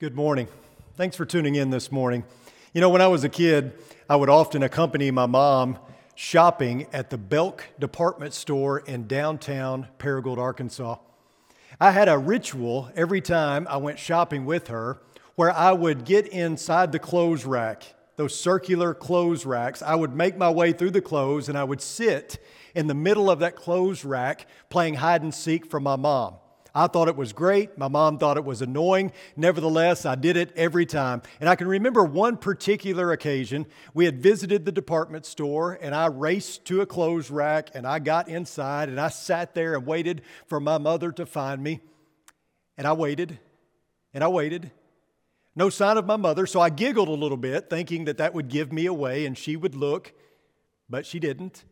Good morning. Thanks for tuning in this morning. You know, when I was a kid, I would often accompany my mom shopping at the Belk department store in downtown Paragould, Arkansas. I had a ritual every time I went shopping with her where I would get inside the clothes rack, those circular clothes racks. I would make my way through the clothes and I would sit in the middle of that clothes rack playing hide and seek from my mom. I thought it was great. My mom thought it was annoying. Nevertheless, I did it every time. And I can remember one particular occasion. We had visited the department store, and I raced to a clothes rack, and I got inside, and I sat there and waited for my mother to find me. And I waited, and I waited. No sign of my mother, so I giggled a little bit, thinking that that would give me away and she would look, but she didn't.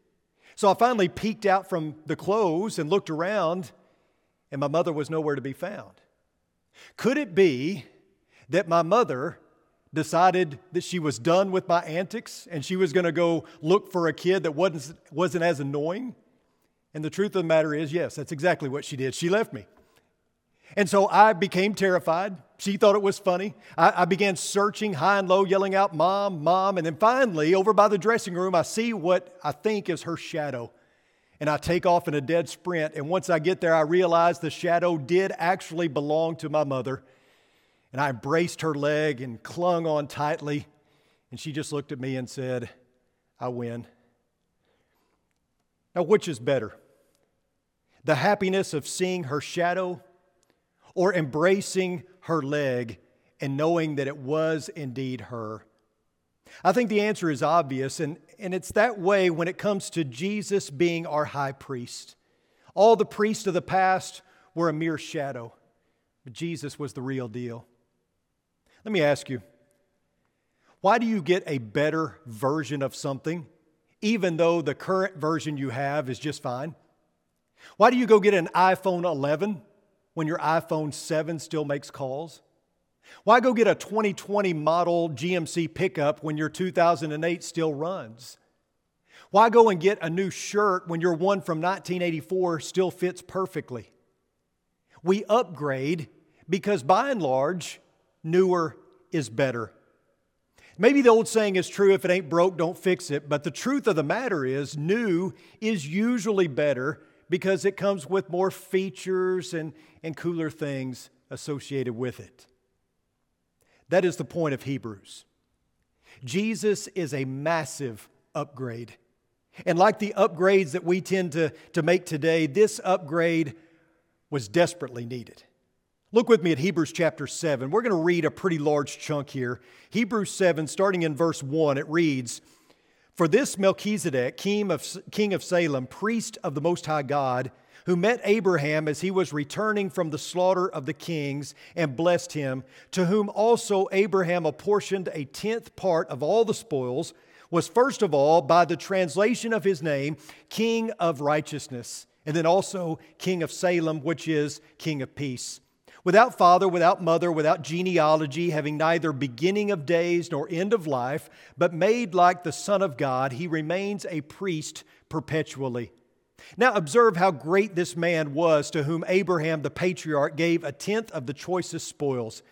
So I finally peeked out from the clothes and looked around and my mother was nowhere to be found. Could it be that my mother decided that she was done with my antics and she was going to go look for a kid that wasn't, wasn't as annoying? And the truth of the matter is, yes, that's exactly what she did. She left me. And so I became terrified. She thought it was funny. I, I, began searching high and low, yelling out, Mom, Mom. And then finally, over by the dressing room, I see what I think is her shadow and I take off in a dead sprint. And once I get there, I realize the shadow did actually belong to my mother. And I embraced her leg and clung on tightly. And she just looked at me and said, I win. Now, which is better? The happiness of seeing her shadow or embracing her leg and knowing that it was indeed her? I think the answer is obvious, and, and it's that way when it comes to Jesus being our high priest. All the priests of the past were a mere shadow, but Jesus was the real deal. Let me ask you why do you get a better version of something, even though the current version you have is just fine? Why do you go get an iPhone 11 when your iPhone 7 still makes calls? Why go get a 2020 model GMC pickup when your 2008 still runs? Why go and get a new shirt when your one from 1984 still fits perfectly? We upgrade because by and large, newer is better. Maybe the old saying is true if it ain't broke, don't fix it. But the truth of the matter is, new is usually better because it comes with more features and, and cooler things associated with it. That is the point of Hebrews. Jesus is a massive upgrade. And like the upgrades that we tend to, to make today, this upgrade was desperately needed. Look with me at Hebrews chapter 7. We're going to read a pretty large chunk here. Hebrews 7, starting in verse 1, it reads For this Melchizedek, king of, king of Salem, priest of the Most High God, who met Abraham as he was returning from the slaughter of the kings and blessed him, to whom also Abraham apportioned a tenth part of all the spoils, was first of all, by the translation of his name, King of Righteousness, and then also King of Salem, which is King of Peace. Without father, without mother, without genealogy, having neither beginning of days nor end of life, but made like the Son of God, he remains a priest perpetually. Now, observe how great this man was to whom Abraham the patriarch gave a tenth of the choicest spoils.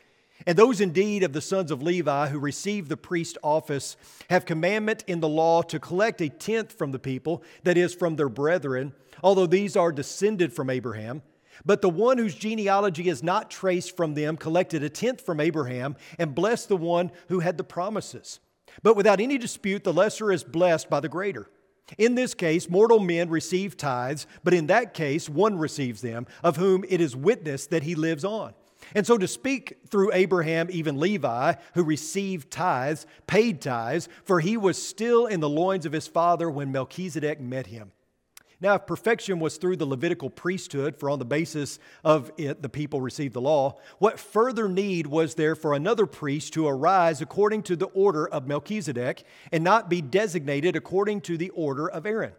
And those indeed of the sons of Levi who received the priest office have commandment in the law to collect a tenth from the people, that is, from their brethren, although these are descended from Abraham. But the one whose genealogy is not traced from them collected a tenth from Abraham and blessed the one who had the promises. But without any dispute, the lesser is blessed by the greater. In this case, mortal men receive tithes, but in that case, one receives them, of whom it is witnessed that he lives on. And so to speak through Abraham, even Levi, who received tithes, paid tithes, for he was still in the loins of his father when Melchizedek met him. Now, if perfection was through the Levitical priesthood, for on the basis of it the people received the law, what further need was there for another priest to arise according to the order of Melchizedek and not be designated according to the order of Aaron?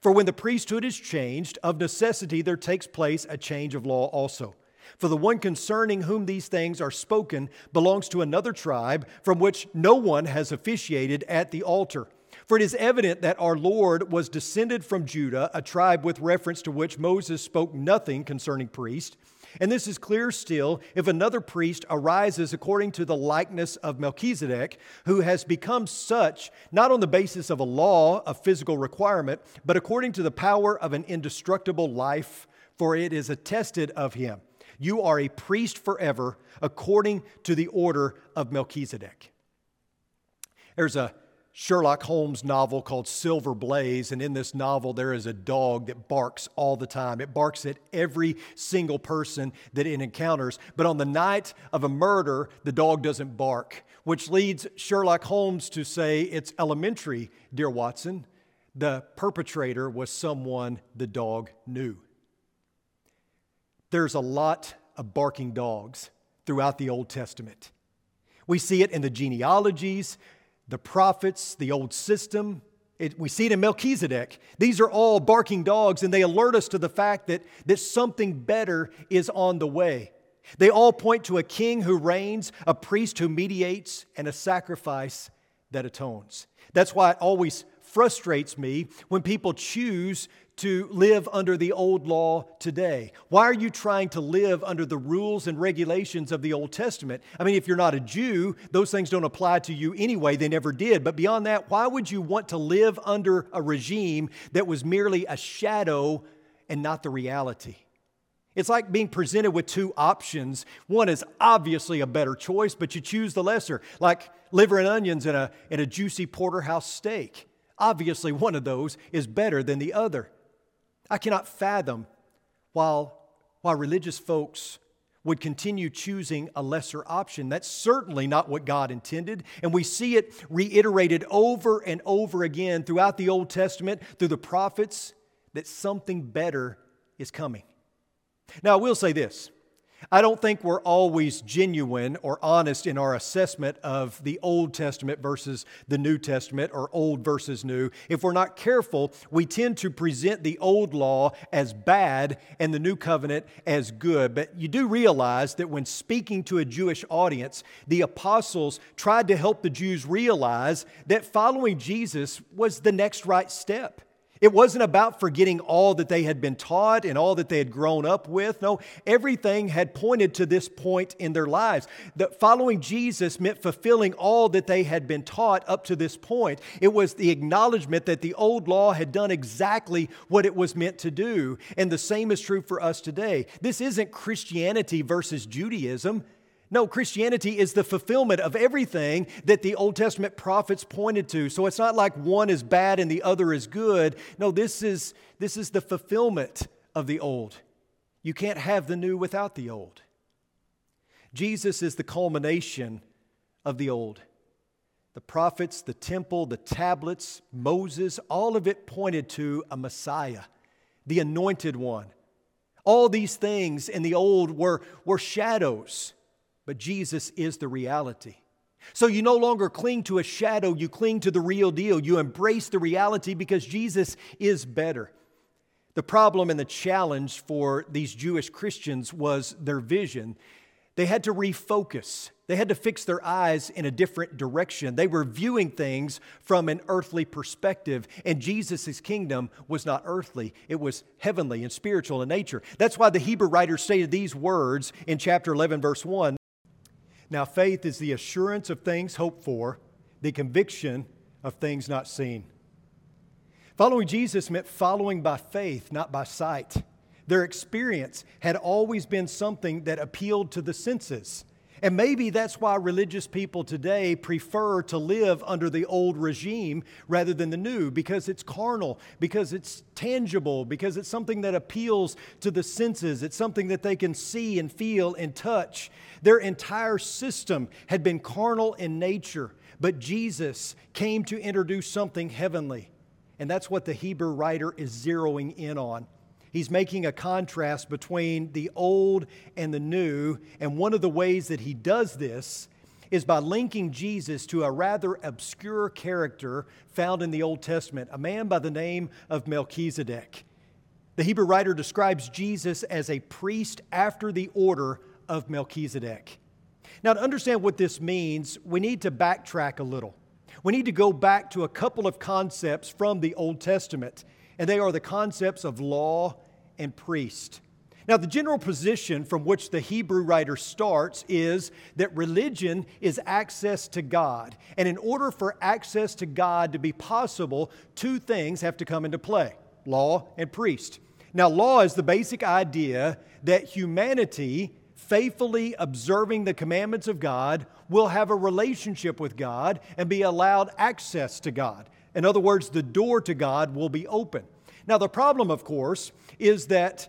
For when the priesthood is changed, of necessity there takes place a change of law also. For the one concerning whom these things are spoken belongs to another tribe from which no one has officiated at the altar. For it is evident that our Lord was descended from Judah, a tribe with reference to which Moses spoke nothing concerning priests. And this is clear still if another priest arises according to the likeness of Melchizedek, who has become such not on the basis of a law a physical requirement, but according to the power of an indestructible life, for it is attested of him. You are a priest forever according to the order of Melchizedek. There's a Sherlock Holmes novel called Silver Blaze, and in this novel, there is a dog that barks all the time. It barks at every single person that it encounters. But on the night of a murder, the dog doesn't bark, which leads Sherlock Holmes to say it's elementary, dear Watson. The perpetrator was someone the dog knew. There's a lot of barking dogs throughout the Old Testament. We see it in the genealogies, the prophets, the old system. It, we see it in Melchizedek. These are all barking dogs, and they alert us to the fact that, that something better is on the way. They all point to a king who reigns, a priest who mediates, and a sacrifice that atones. That's why it always frustrates me when people choose to live under the old law today? Why are you trying to live under the rules and regulations of the Old Testament? I mean, if you're not a Jew, those things don't apply to you anyway. They never did. But beyond that, why would you want to live under a regime that was merely a shadow and not the reality? It's like being presented with two options. One is obviously a better choice, but you choose the lesser, like liver and onions in a, in a juicy porterhouse steak. Obviously, one of those is better than the other. I cannot fathom while, while religious folks would continue choosing a lesser option. That's certainly not what God intended. And we see it reiterated over and over again throughout the Old Testament, through the prophets, that something better is coming. Now, I will say this I don't think we're always genuine or honest in our assessment of the Old Testament versus the New Testament or old versus new. If we're not careful, we tend to present the old law as bad and the new covenant as good. But you do realize that when speaking to a Jewish audience, the apostles tried to help the Jews realize that following Jesus was the next right step. It wasn't about forgetting all that they had been taught and all that they had grown up with. No, everything had pointed to this point in their lives. That following Jesus meant fulfilling all that they had been taught up to this point. It was the acknowledgement that the old law had done exactly what it was meant to do. And the same is true for us today. This isn't Christianity versus Judaism. No, Christianity is the fulfillment of everything that the Old Testament prophets pointed to. So it's not like one is bad and the other is good. No, this is, this is the fulfillment of the old. You can't have the new without the old. Jesus is the culmination of the old. The prophets, the temple, the tablets, Moses, all of it pointed to a Messiah, the anointed one. All these things in the old were, were shadows but Jesus is the reality. So you no longer cling to a shadow, you cling to the real deal. You embrace the reality because Jesus is better. The problem and the challenge for these Jewish Christians was their vision. They had to refocus. They had to fix their eyes in a different direction. They were viewing things from an earthly perspective, and Jesus' kingdom was not earthly, it was heavenly and spiritual in nature. That's why the Hebrew writer stated these words in chapter 11, verse 1 now, faith is the assurance of things hoped for, the conviction of things not seen. Following Jesus meant following by faith, not by sight. Their experience had always been something that appealed to the senses. And maybe that's why religious people today prefer to live under the old regime rather than the new, because it's carnal, because it's tangible, because it's something that appeals to the senses. It's something that they can see and feel and touch. Their entire system had been carnal in nature, but Jesus came to introduce something heavenly. And that's what the Hebrew writer is zeroing in on. He's making a contrast between the old and the new. And one of the ways that he does this is by linking Jesus to a rather obscure character found in the Old Testament, a man by the name of Melchizedek. The Hebrew writer describes Jesus as a priest after the order of Melchizedek. Now, to understand what this means, we need to backtrack a little. We need to go back to a couple of concepts from the Old Testament and they are the concepts of law and priest. Now, the general position from which the Hebrew writer starts is that religion is access to God. And in order for access to God to be possible, two things have to come into play law and priest. Now, law is the basic idea that humanity, faithfully observing the commandments of God, will have a relationship with God and be allowed access to God. In other words, the door to God will be open. Now, the problem, of course, is that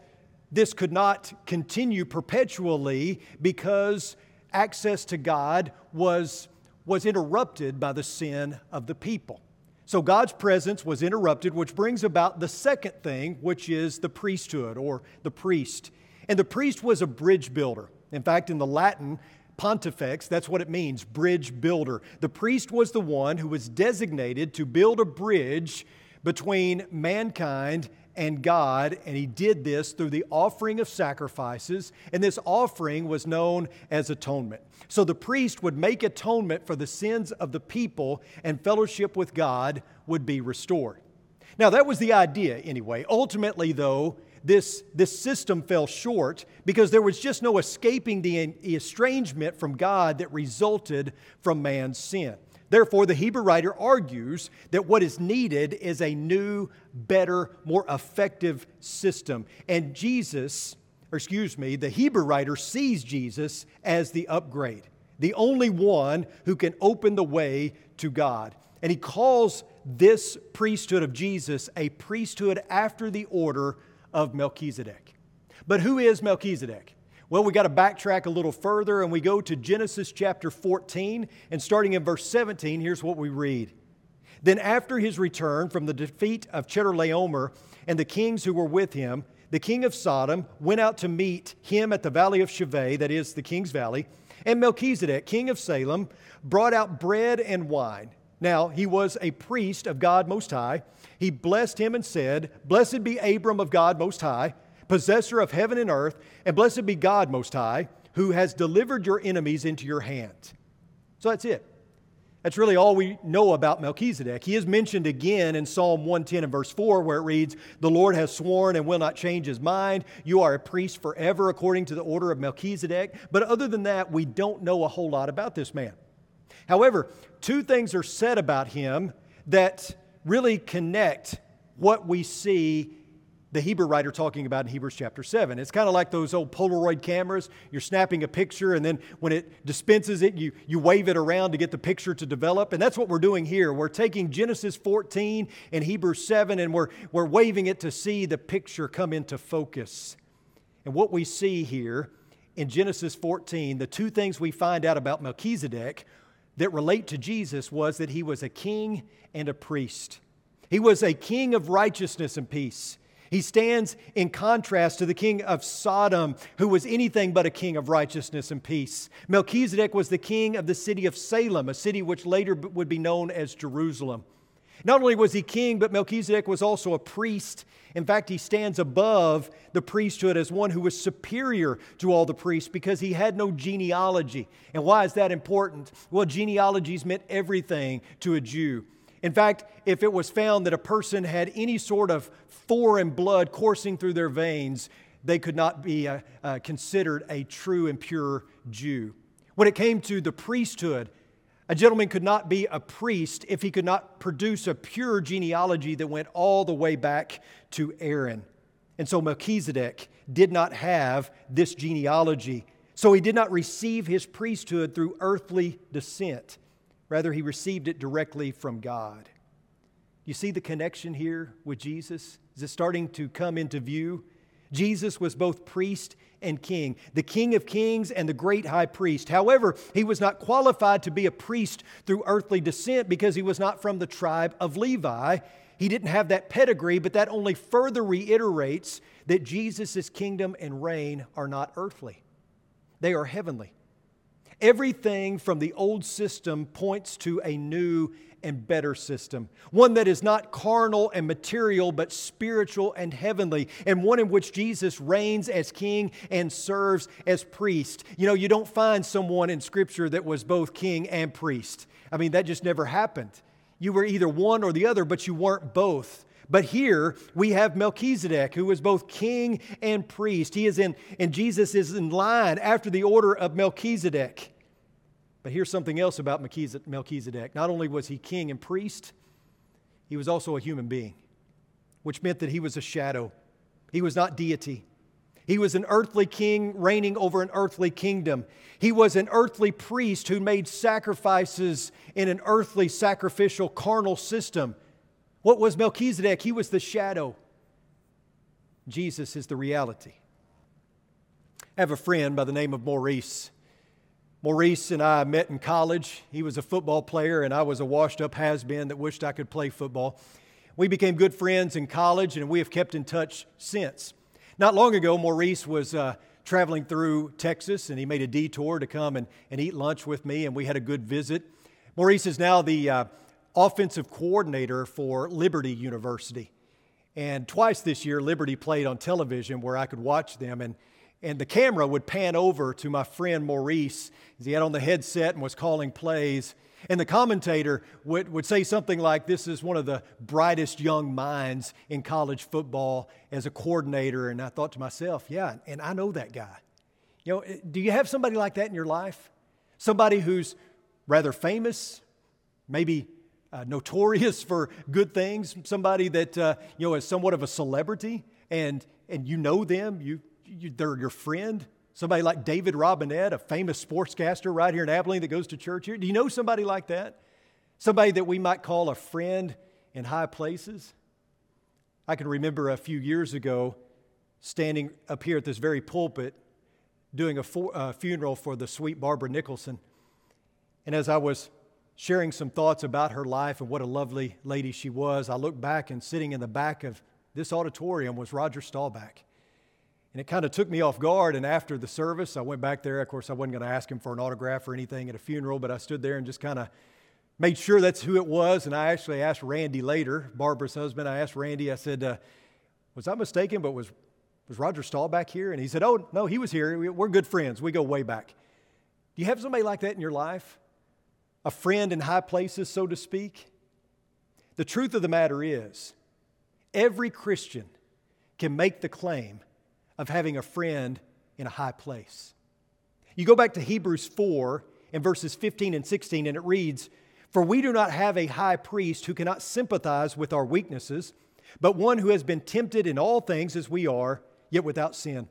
this could not continue perpetually because access to God was, was interrupted by the sin of the people. So God's presence was interrupted, which brings about the second thing, which is the priesthood or the priest. And the priest was a bridge builder. In fact, in the Latin, pontifex, that's what it means, bridge builder. The priest was the one who was designated to build a bridge between mankind and God, and he did this through the offering of sacrifices, and this offering was known as atonement. So the priest would make atonement for the sins of the people, and fellowship with God would be restored. Now, that was the idea anyway. Ultimately, though, this, this system fell short because there was just no escaping the estrangement from God that resulted from man's sin. Therefore, the Hebrew writer argues that what is needed is a new, better, more effective system. And Jesus, or excuse me, the Hebrew writer sees Jesus as the upgrade, the only one who can open the way to God. And he calls this priesthood of Jesus a priesthood after the order of Melchizedek. But who is Melchizedek? Well, we got to backtrack a little further and we go to Genesis chapter 14. And starting in verse 17, here's what we read. Then, after his return from the defeat of Chedorlaomer and the kings who were with him, the king of Sodom went out to meet him at the valley of Shaveh, that is the king's valley. And Melchizedek, king of Salem, brought out bread and wine. Now, he was a priest of God Most High. He blessed him and said, Blessed be Abram of God Most High possessor of heaven and earth, and blessed be God Most High, who has delivered your enemies into your hand. So that's it. That's really all we know about Melchizedek. He is mentioned again in Psalm 110 and verse 4, where it reads, The Lord has sworn and will not change his mind. You are a priest forever according to the order of Melchizedek. But other than that, we don't know a whole lot about this man. However, two things are said about him that really connect what we see the Hebrew writer talking about in Hebrews chapter 7. It's kind of like those old Polaroid cameras. You're snapping a picture, and then when it dispenses it, you, you wave it around to get the picture to develop. And that's what we're doing here. We're taking Genesis 14 and Hebrews 7, and we're, we're waving it to see the picture come into focus. And what we see here in Genesis 14, the two things we find out about Melchizedek that relate to Jesus was that he was a king and a priest. He was a king of righteousness and peace. He stands in contrast to the king of Sodom, who was anything but a king of righteousness and peace. Melchizedek was the king of the city of Salem, a city which later would be known as Jerusalem. Not only was he king, but Melchizedek was also a priest. In fact, he stands above the priesthood as one who was superior to all the priests because he had no genealogy. And why is that important? Well, genealogies meant everything to a Jew. In fact, if it was found that a person had any sort of foreign blood coursing through their veins, they could not be uh, uh, considered a true and pure Jew. When it came to the priesthood, a gentleman could not be a priest if he could not produce a pure genealogy that went all the way back to Aaron. And so Melchizedek did not have this genealogy. So he did not receive his priesthood through earthly descent. Rather, he received it directly from God. You see the connection here with Jesus? Is it starting to come into view? Jesus was both priest and king, the king of kings and the great high priest. However, he was not qualified to be a priest through earthly descent because he was not from the tribe of Levi. He didn't have that pedigree, but that only further reiterates that Jesus' kingdom and reign are not earthly, they are heavenly. Everything from the old system points to a new and better system, one that is not carnal and material, but spiritual and heavenly, and one in which Jesus reigns as king and serves as priest. You know, you don't find someone in Scripture that was both king and priest. I mean, that just never happened. You were either one or the other, but you weren't both. But here we have Melchizedek, who is both king and priest. He is in, and Jesus is in line after the order of Melchizedek. But here's something else about Melchizedek. Not only was he king and priest, he was also a human being, which meant that he was a shadow. He was not deity. He was an earthly king reigning over an earthly kingdom. He was an earthly priest who made sacrifices in an earthly sacrificial carnal system. What was Melchizedek? He was the shadow. Jesus is the reality. I have a friend by the name of Maurice. Maurice and I met in college. He was a football player, and I was a washed up has been that wished I could play football. We became good friends in college, and we have kept in touch since. Not long ago, Maurice was uh, traveling through Texas, and he made a detour to come and, and eat lunch with me, and we had a good visit. Maurice is now the uh, offensive coordinator for Liberty University. And twice this year, Liberty played on television where I could watch them. And and the camera would pan over to my friend Maurice he had on the headset and was calling plays. And the commentator would, would say something like, This is one of the brightest young minds in college football as a coordinator. And I thought to myself, Yeah, and I know that guy. You know, eh, do you have somebody like that in your life? Somebody who's rather famous, maybe uh, notorious for good things, somebody that, uh, you know, is somewhat of a celebrity, and, and you know them, you, you, they're your friend. Somebody like David Robinette, a famous sportscaster right here in Abilene that goes to church here. Do you know somebody like that? Somebody that we might call a friend in high places? I can remember a few years ago standing up here at this very pulpit doing a for, uh, funeral for the sweet Barbara Nicholson. And as I was sharing some thoughts about her life and what a lovely lady she was, I looked back and sitting in the back of this auditorium was Roger Staubach. And it kind of took me off guard. And after the service, I went back there. Of course, I wasn't going to ask him for an autograph or anything at a funeral, but I stood there and just kind of made sure that's who it was. And I actually asked Randy later, Barbara's husband, I asked Randy, I said, uh, Was I mistaken? But was, was Roger Staubach here? And he said, Oh, no, he was here. We're good friends. We go way back. Do you have somebody like that in your life? A friend in high places, so to speak? The truth of the matter is, every Christian can make the claim of having a friend in a high place. You go back to Hebrews 4 in verses 15 and 16, and it reads, For we do not have a high priest who cannot sympathize with our weaknesses, but one who has been tempted in all things as we are, yet without sin.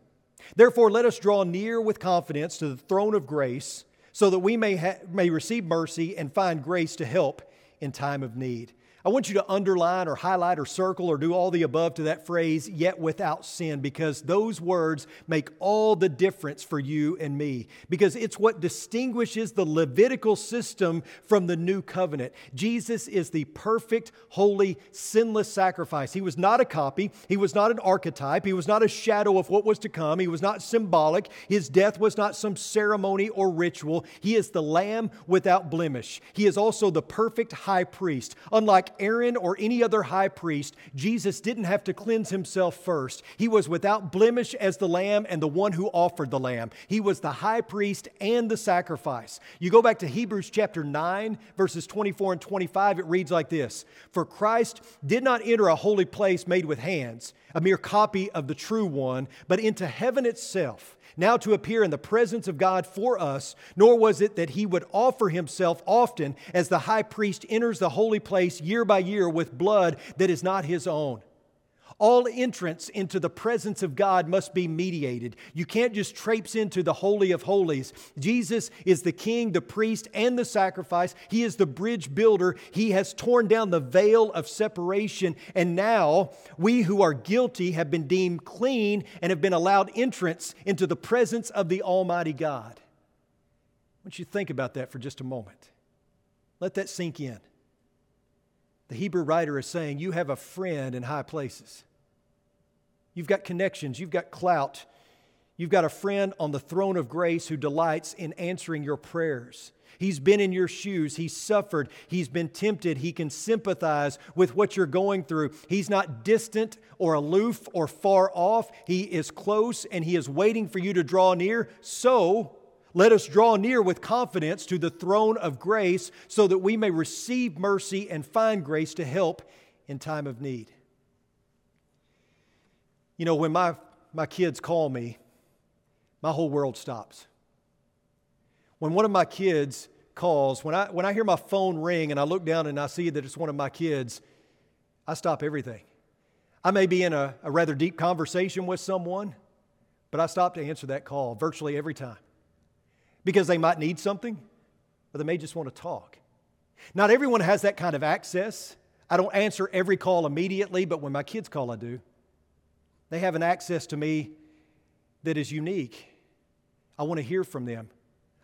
Therefore, let us draw near with confidence to the throne of grace, so that we may, ha- may receive mercy and find grace to help in time of need. I want you to underline or highlight or circle or do all the above to that phrase, yet without sin, because those words make all the difference for you and me. Because it's what distinguishes the Levitical system from the new covenant. Jesus is the perfect, holy, sinless sacrifice. He was not a copy, he was not an archetype, he was not a shadow of what was to come, he was not symbolic. His death was not some ceremony or ritual. He is the lamb without blemish. He is also the perfect high priest. Unlike like Aaron or any other high priest, Jesus didn't have to cleanse himself first. He was without blemish as the lamb and the one who offered the lamb. He was the high priest and the sacrifice. You go back to Hebrews chapter 9, verses 24 and 25, it reads like this For Christ did not enter a holy place made with hands, a mere copy of the true one, but into heaven itself now to appear in the presence of God for us, nor was it that he would offer himself often as the high priest enters the holy place year by year with blood that is not his own. All entrance into the presence of God must be mediated. You can't just traipse into the Holy of Holies. Jesus is the King, the priest, and the sacrifice. He is the bridge builder. He has torn down the veil of separation. And now we who are guilty have been deemed clean and have been allowed entrance into the presence of the Almighty God. I want you to think about that for just a moment. Let that sink in. The Hebrew writer is saying, You have a friend in high places. You've got connections, you've got clout. You've got a friend on the throne of grace who delights in answering your prayers. He's been in your shoes. He's suffered. He's been tempted. He can sympathize with what you're going through. He's not distant or aloof or far off. He is close and He is waiting for you to draw near. So let us draw near with confidence to the throne of grace so that we may receive mercy and find grace to help in time of need. You know, when my, my kids call me, my whole world stops. When one of my kids calls, when I, when I hear my phone ring and I look down and I see that it's one of my kids, I stop everything. I may be in a, a rather deep conversation with someone, but I stop to answer that call virtually every time because they might need something or they may just want to talk. Not everyone has that kind of access. I don't answer every call immediately, but when my kids call, I do. They have an access to me that is unique. I want to hear from them.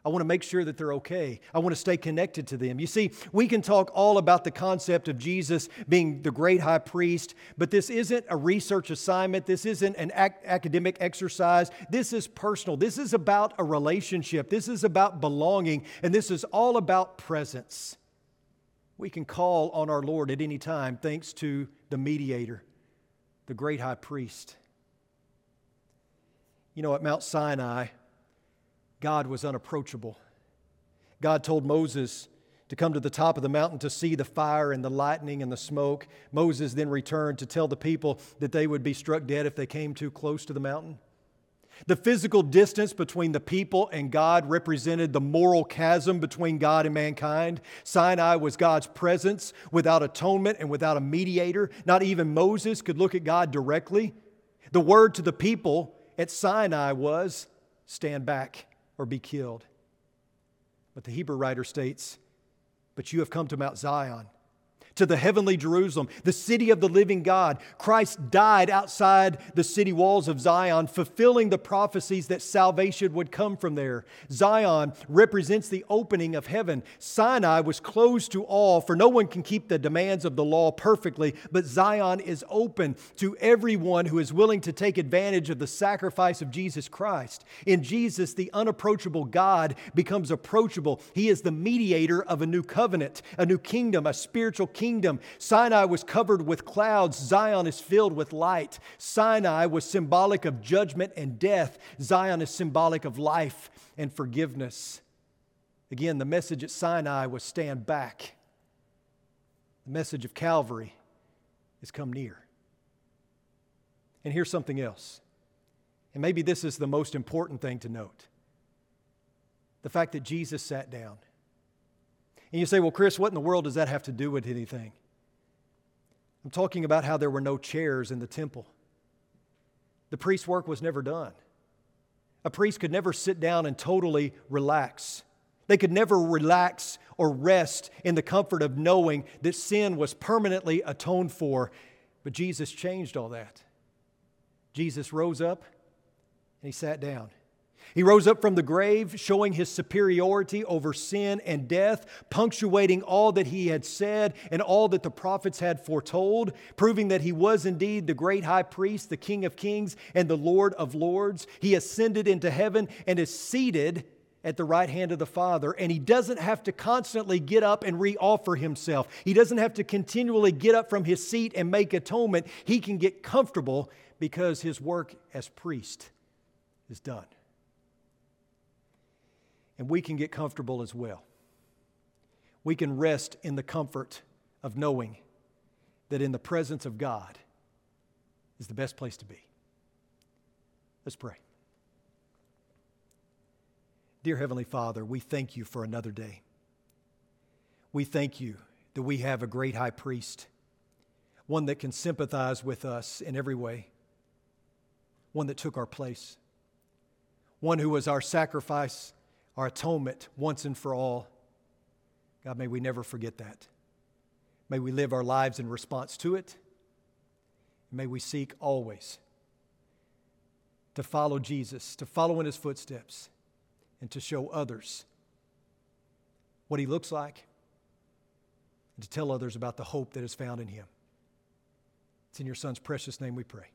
I want to make sure that they're okay. I want to stay connected to them. You see, we can talk all about the concept of Jesus being the great high priest, but this isn't a research assignment. This isn't an ac- academic exercise. This is personal. This is about a relationship. This is about belonging, and this is all about presence. We can call on our Lord at any time thanks to the mediator, the great high priest. You know, at Mount Sinai, God was unapproachable. God told Moses to come to the top of the mountain to see the fire and the lightning and the smoke. Moses then returned to tell the people that they would be struck dead if they came too close to the mountain. The physical distance between the people and God represented the moral chasm between God and mankind. Sinai was God's presence without atonement and without a mediator. Not even Moses could look at God directly. The word to the people at Sinai was stand back or be killed. But the Hebrew writer states, But you have come to Mount Zion to the heavenly Jerusalem, the city of the living God. Christ died outside the city walls of Zion, fulfilling the prophecies that salvation would come from there. Zion represents the opening of heaven. Sinai was closed to all, for no one can keep the demands of the law perfectly, but Zion is open to everyone who is willing to take advantage of the sacrifice of Jesus Christ. In Jesus, the unapproachable God becomes approachable. He is the mediator of a new covenant, a new kingdom, a spiritual kingdom kingdom. Sinai was covered with clouds, Zion is filled with light. Sinai was symbolic of judgment and death, Zion is symbolic of life and forgiveness. Again, the message at Sinai was stand back. The message of Calvary is come near. And here's something else. And maybe this is the most important thing to note the fact that Jesus sat down. And you say, well, Chris, what in the world does that have to do with anything? I'm talking about how there were no chairs in the temple. The priest's work was never done. A priest could never sit down and totally relax. They could never relax or rest in the comfort of knowing that sin was permanently atoned for. But Jesus changed all that. Jesus rose up and he sat down. He rose up from the grave, showing his superiority over sin and death, punctuating all that he had said and all that the prophets had foretold, proving that he was indeed the great high priest, the King of kings, and the Lord of lords. He ascended into heaven and is seated at the right hand of the Father, and he doesn't have to constantly get up and reoffer himself. He doesn't have to continually get up from his seat and make atonement. He can get comfortable because his work as priest is done and we can get comfortable as well. We can rest in the comfort of knowing that in the presence of God is the best place to be. Let's pray. Dear Heavenly Father, we thank you for another day. We thank you that we have a great high priest, one that can sympathize with us in every way, one that took our place, one who was our sacrifice our atonement once and for all. God, may we never forget that. May we live our lives in response to it. May we seek always to follow Jesus, to follow in his footsteps, and to show others what he looks like, and to tell others about the hope that is found in him. It's in your son's precious name we pray.